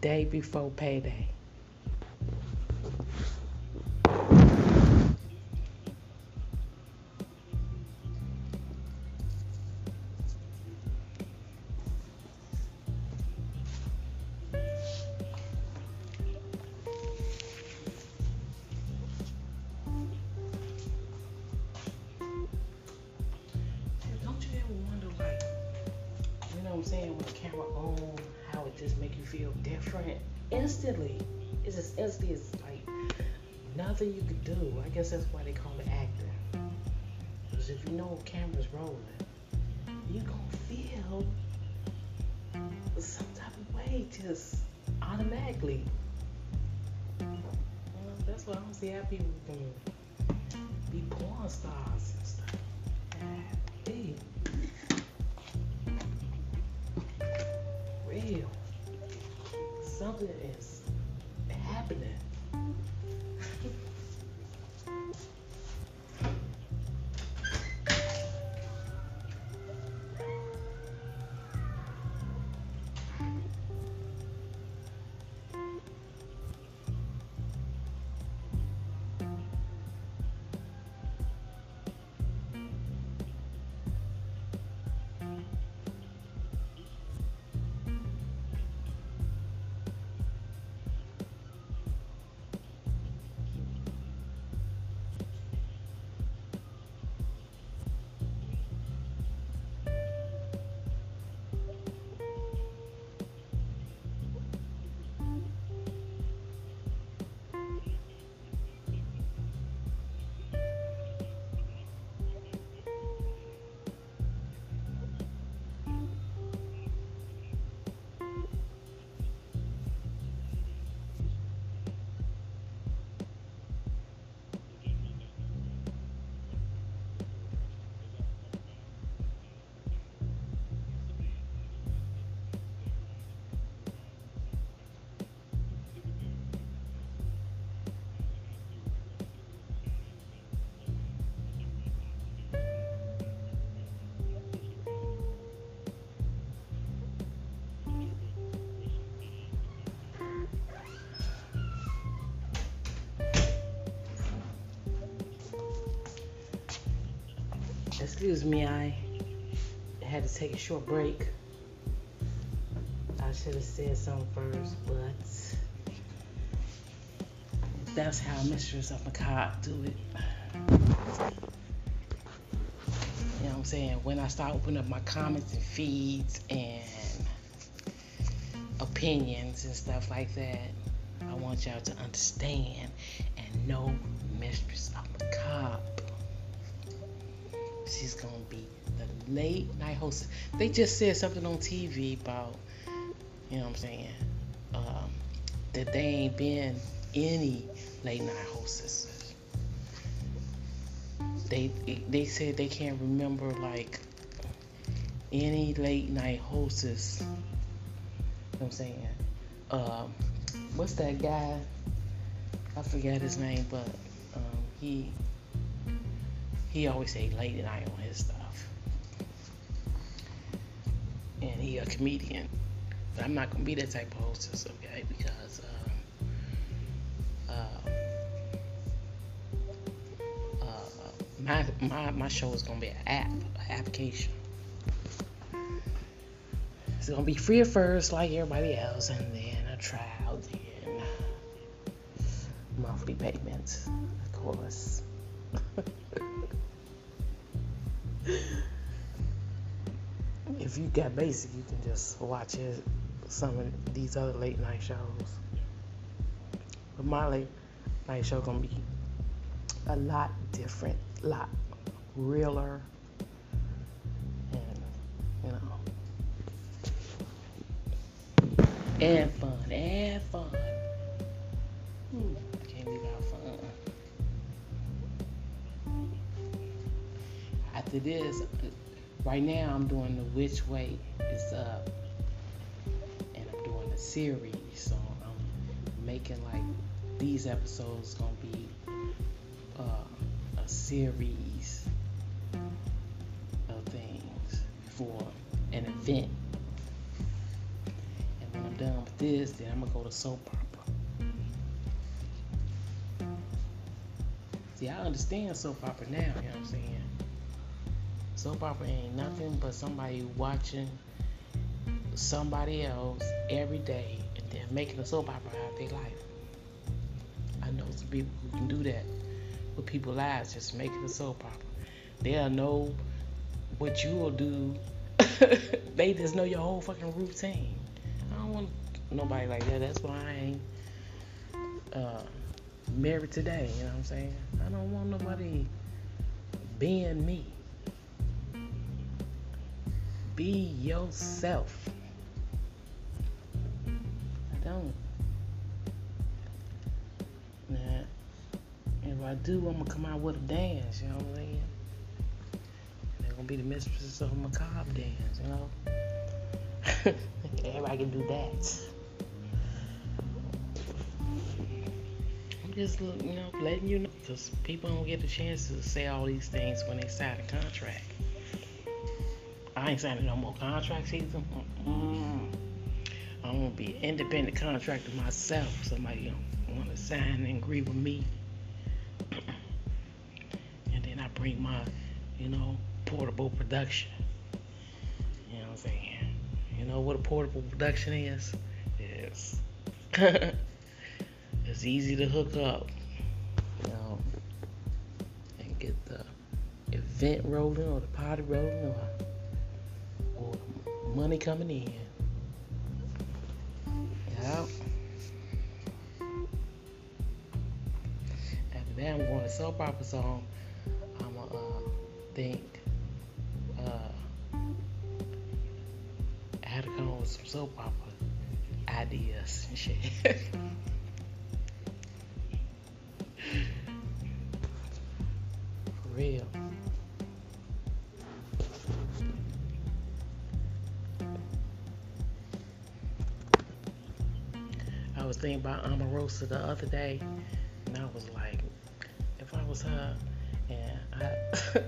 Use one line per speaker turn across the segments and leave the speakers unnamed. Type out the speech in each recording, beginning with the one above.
day before payday. Guess that's why they call it acting. Because if you know camera's rolling, you gonna feel some type of way just automatically. Well, that's why I don't see how people can be porn stars and stuff. Hey. Real. Something is Excuse me, I had to take a short break. I should have said something first, but that's how Mistress of Macabre do it. You know what I'm saying? When I start opening up my comments and feeds and opinions and stuff like that, I want y'all to understand and know Mistress of. She's gonna be the late night hostess. They just said something on TV about, you know what I'm saying, um, that they ain't been any late night hostesses. They they said they can't remember like any late night hostess. You know what I'm saying? Um, what's that guy? I forgot his name, but um, he he always say late at night on his stuff. And he a comedian. But I'm not gonna be that type of hostess, okay? Because um, uh, uh, my my my show is gonna be an app, an application. It's gonna be free at first, like everybody else, and then a trial, then monthly payments, of course. Got basic, you can just watch some of these other late night shows. But my late night show gonna be a lot different, a lot realer, and you know, and fun, and fun. Can't leave out fun. After this, right now I'm doing the which way is up, and I'm doing a series, so I'm making like these episodes gonna be uh, a series of things for an event. And when I'm done with this, then I'm gonna go to soap opera. See, I understand soap opera now, you know what I'm saying? Soap opera ain't nothing but somebody watching somebody else every day and then making a soap opera out of their life. I know some people who can do that with people's lives, just making a soap opera. They'll know what you will do. they just know your whole fucking routine. I don't want nobody like that. That's why I ain't uh, married today. You know what I'm saying? I don't want nobody being me. Be yourself. I don't. Nah. If I do, I'm gonna come out with a dance. You know what I'm saying? They're gonna be the mistresses of macabre dance. You know. Everybody can do that. I'm just, you know, letting you know because people don't get a chance to say all these things when they sign a contract. I ain't signing no more contracts either. Mm-mm. I'm gonna be an independent contractor myself. Somebody want to sign and agree with me, and then I bring my, you know, portable production. You know what I'm saying? You know what a portable production is? It's it's easy to hook up, you know, and get the event rolling or the party rolling or money coming in. Yep. After that, I'm going to soap opera song. I'm going to uh, think uh, I had to come up with some soap opera ideas and shit. Real. I was thinking about Omarosa the other day, and I was like, if I was her, and I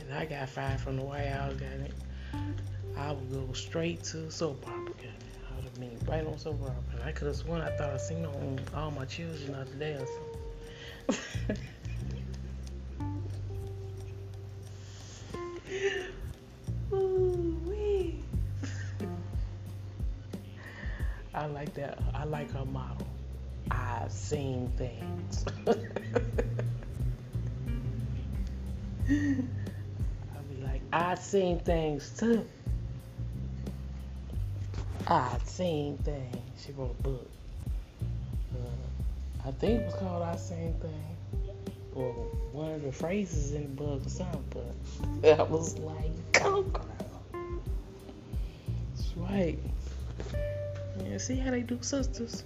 and I got fired from the White House, got it, I would go straight to soap opera. I would have been right on soap opera. I could have sworn I thought I seen on All My Children the other day or something. seen things. I'll be like, I've seen things too. I've seen things. She wrote a book. Uh, I think it was called I Seen Things. Or one of the phrases in the book or something. But I was like, go girl. That's right. Yeah, see how they do sisters.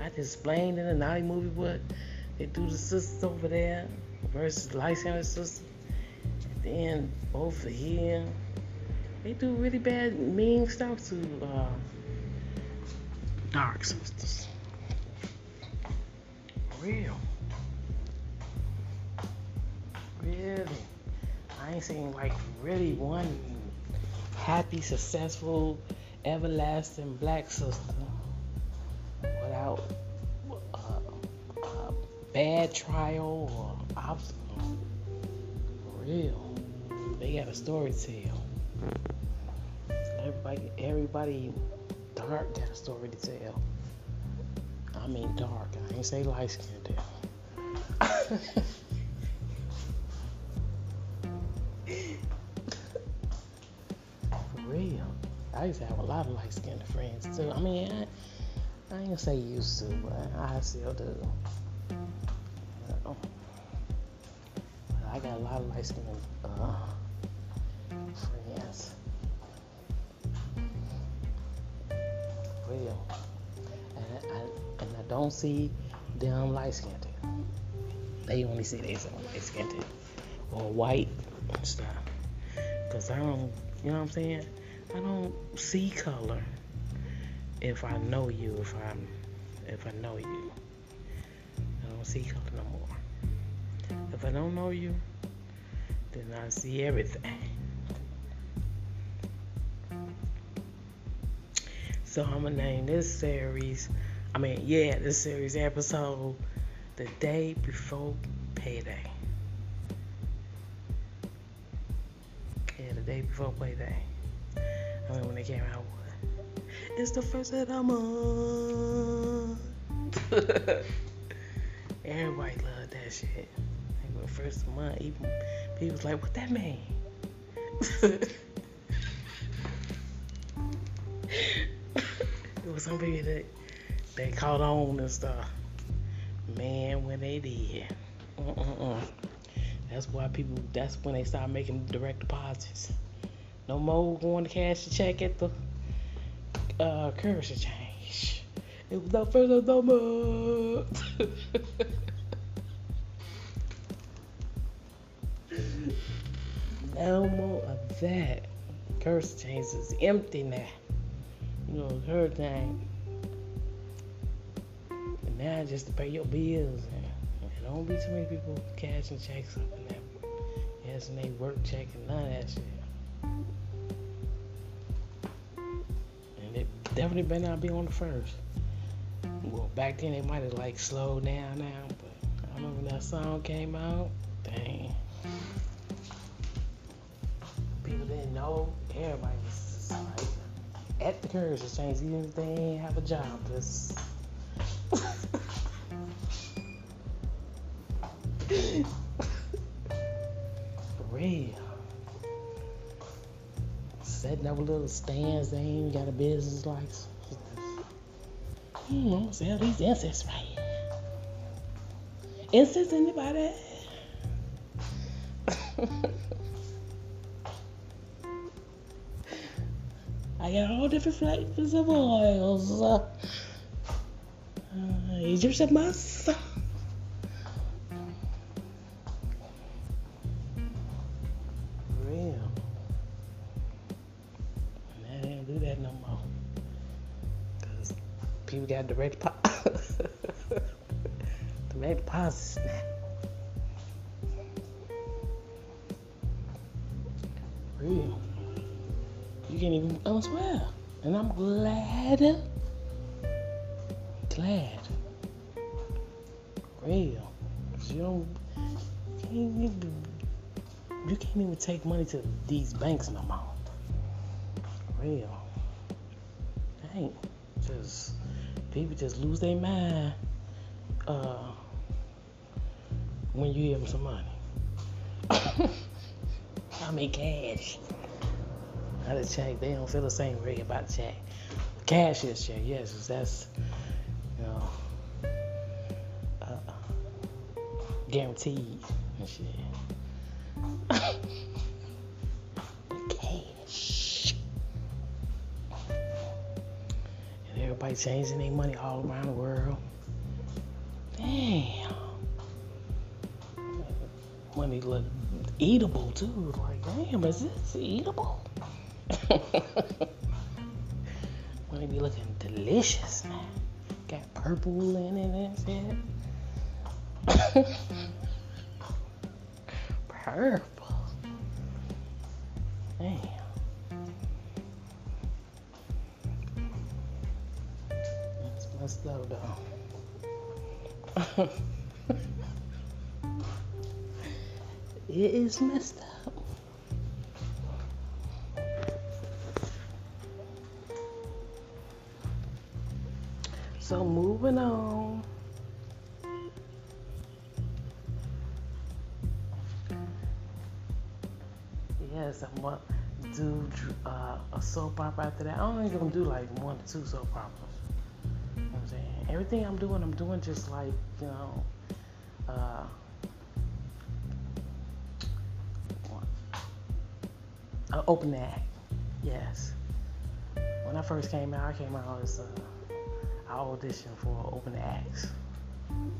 I explained in the naughty movie what they do the sisters over there versus light skinned sisters. And then over here, they do really bad, mean stuff to uh, dark sisters. Real. Really. I ain't seen like really one happy, successful, everlasting black sister bad trial or obstacle. For real. They got a story to tell. Everybody, everybody dark got a story to tell. I mean dark. I ain't say light skinned tell. For real. I used to have a lot of light skinned friends too. I mean, I, I ain't gonna say used to, but I still do. I got a lot of light skinned uh, friends. Real. And I, and I don't see them light skinned. They only see themselves light skinned or white stuff. Cause I don't, you know what I'm saying? I don't see color if I know you, if I'm, if I know you. I don't see color no more. If I don't know you, then I see everything. So I'm gonna name this series. I mean, yeah, this series episode, the day before payday. Yeah, the day before payday. I mean, when they came out? It's the first of the month. Everybody loved that shit. First month, even people was like, what that mean? it was some people that they caught on and stuff. Man, when they did, uh-uh-uh. that's why people. That's when they start making direct deposits. No more going to cash the check at the uh, currency change. It was the first of the no more of that. Currency change is empty now. You know, her thing. And now just to pay your bills. And, and don't be too many people cashing checks up in that. Yes, and they work check and none of that shit. And it definitely better not be on the first. Well, back then they might have like slowed down now, but I remember that song came out. Like at the currency exchange, even if they ain't have a job. Just real. Setting up a little stands, they ain't got a business license. Hmm, sell these incense right here. Incense anybody? I got all different flavors of oils. Uh, Egyptian musk. Real. And they don't do that no more. Cause people got direct deposit. direct deposits Can't even unswear. And I'm glad. Glad. real. you even you can't even take money to these banks no more. Real. Dang. Just people just lose their mind uh when you give them some money. I mean cash. Not a check. They don't feel the same way about check. Cash is check, yes, that's you know uh, guaranteed and shit. Cash. And everybody changing their money all around the world. Damn. Money look eatable too. Like, damn, is this eatable? Money be looking delicious, man. Got purple in it and shit. Purple. Damn. That's messed up though. it is messed up. So moving on. Yes, I'm gonna do uh, a soap opera after that. I'm only gonna do like one to two soap operas. You know I'm saying? Everything I'm doing, I'm doing just like, you know, uh, an open act. Yes. When I first came out, I came out as uh, I auditioned for open acts. You know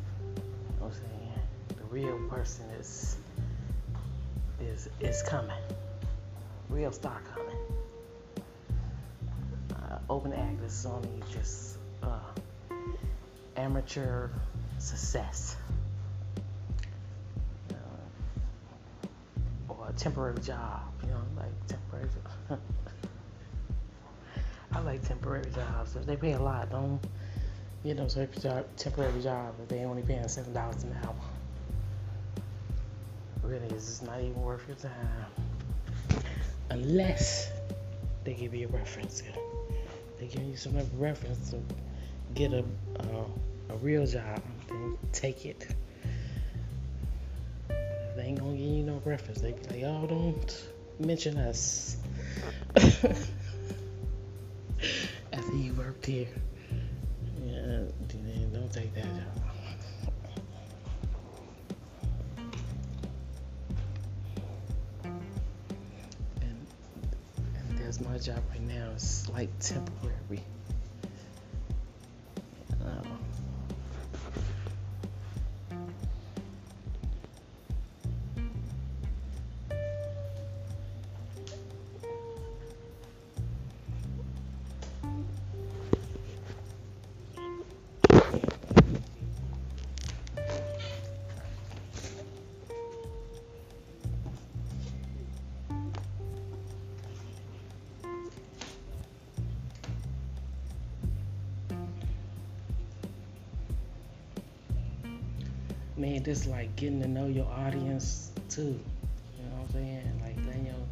what I'm saying? The real person is is is coming. Real star coming. Uh, open act is only just uh, amateur success. Uh, or a temporary job, you know, like temporary job. I like temporary jobs. If they pay a lot, don't get those temporary jobs if they only paying seven dollars an hour. Really, it's not even worth your time. Unless they give you a reference. They give you some reference to get a uh, a real job, then take it. They ain't gonna give you no reference. They be like, "Oh, don't mention us." After you worked here, don't take that. And, and there's my job right now. It's like temporary. Man, this like getting to know your audience too. You know what I'm saying? Like letting your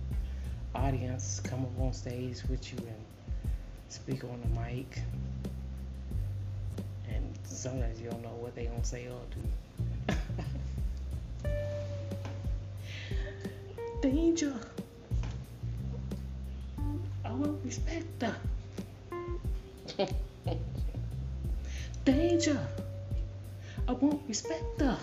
audience come up on stage with you and speak on the mic. And sometimes you don't know what they gonna say or do. Danger. I won't respect her. Danger. I won't respect her.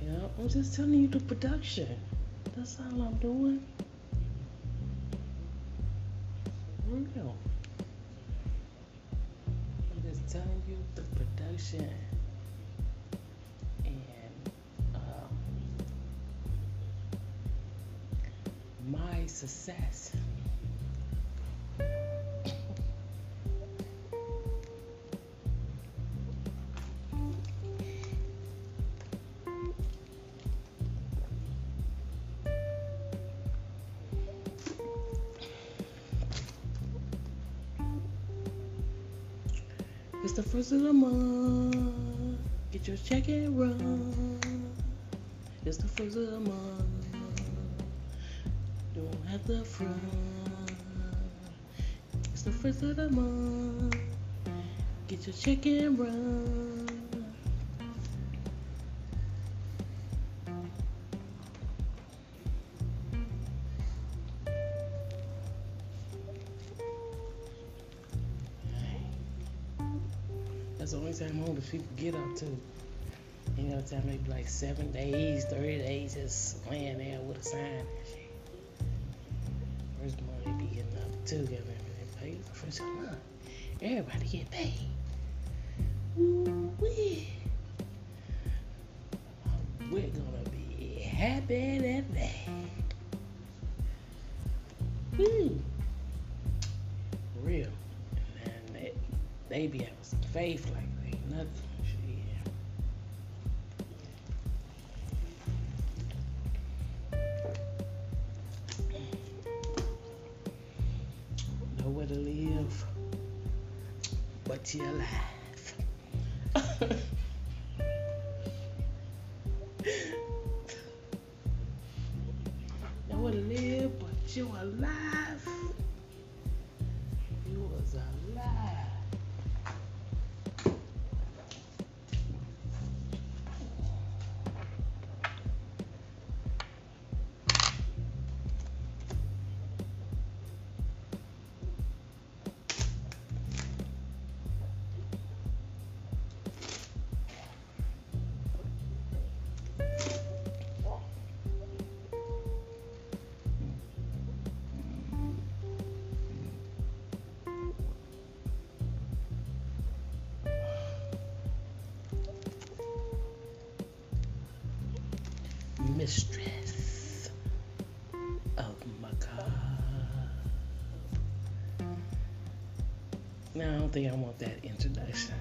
Yeah, I'm just telling you the production. That's all I'm doing. Real. I'm just telling you the production. And um, my success. It's the first of the month. Get your check and run. It's the first of the month. Don't have the front. It's the first of the month. Get your check and run. People get up to. You know, time maybe like seven days, 30 days, just laying there with a sign and shit. First month they be getting up too. Get they pay the first month. Everybody get paid. We're gonna be happy that day. Woo. Real. And they, they be having some faith like ain't Nowhere to live but your life. Nowhere to live but you alive. Mistress of macabre. Now, I don't think I want that introduction.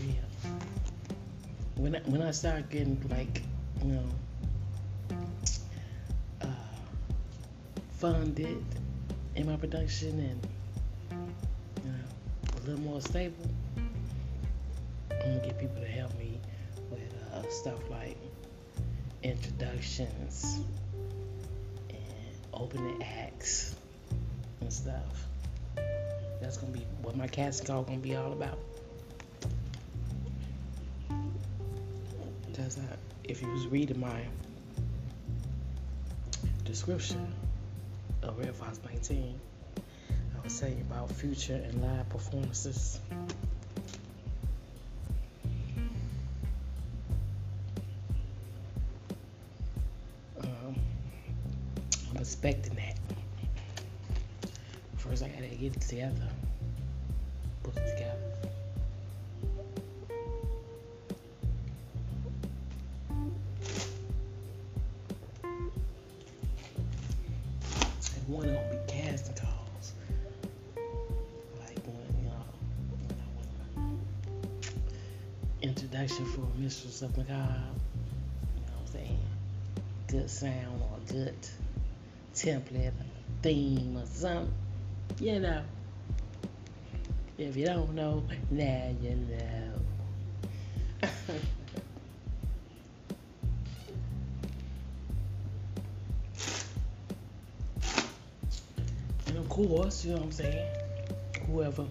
Real. When I, when I start getting like you know, uh, funded in my production and you know, a little more stable, I'm gonna get people to help me with uh, stuff like introductions and opening acts and stuff. That's gonna be what my casting call gonna be all about. Because if you was reading my description of Red Fox 19, I was saying about future and live performances. Expecting that. First, I gotta get it together, put it together. And one gonna be casting calls, like when you know, when introduction for Mistress of the Macabre. You know what I'm saying? Good sound or good template, a theme or something. You know. If you don't know, now you know. and of course, you know what I'm saying? Whoever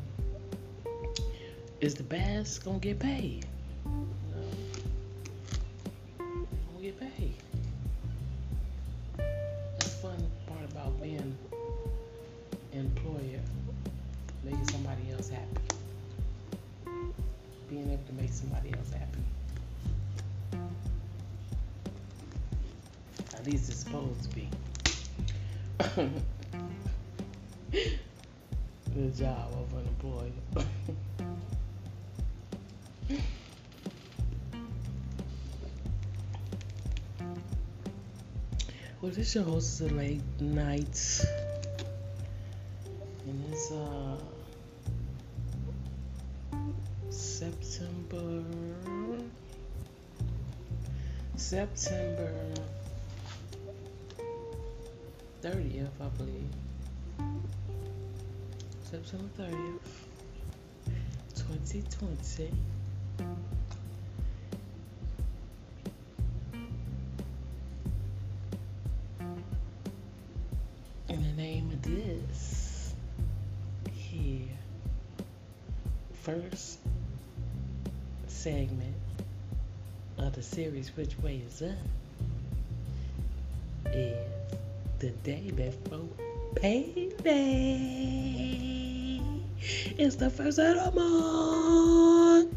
is the best gonna get paid. Else happy. Being able to make somebody else happy. At least it's supposed to be. Good job of an employer. well, this show hosts a late nights. September 30th, I believe. September 30th, 2020. And the name of this here, first segment the series, Which Way Is Up, is the day before payday. It's the first of the month.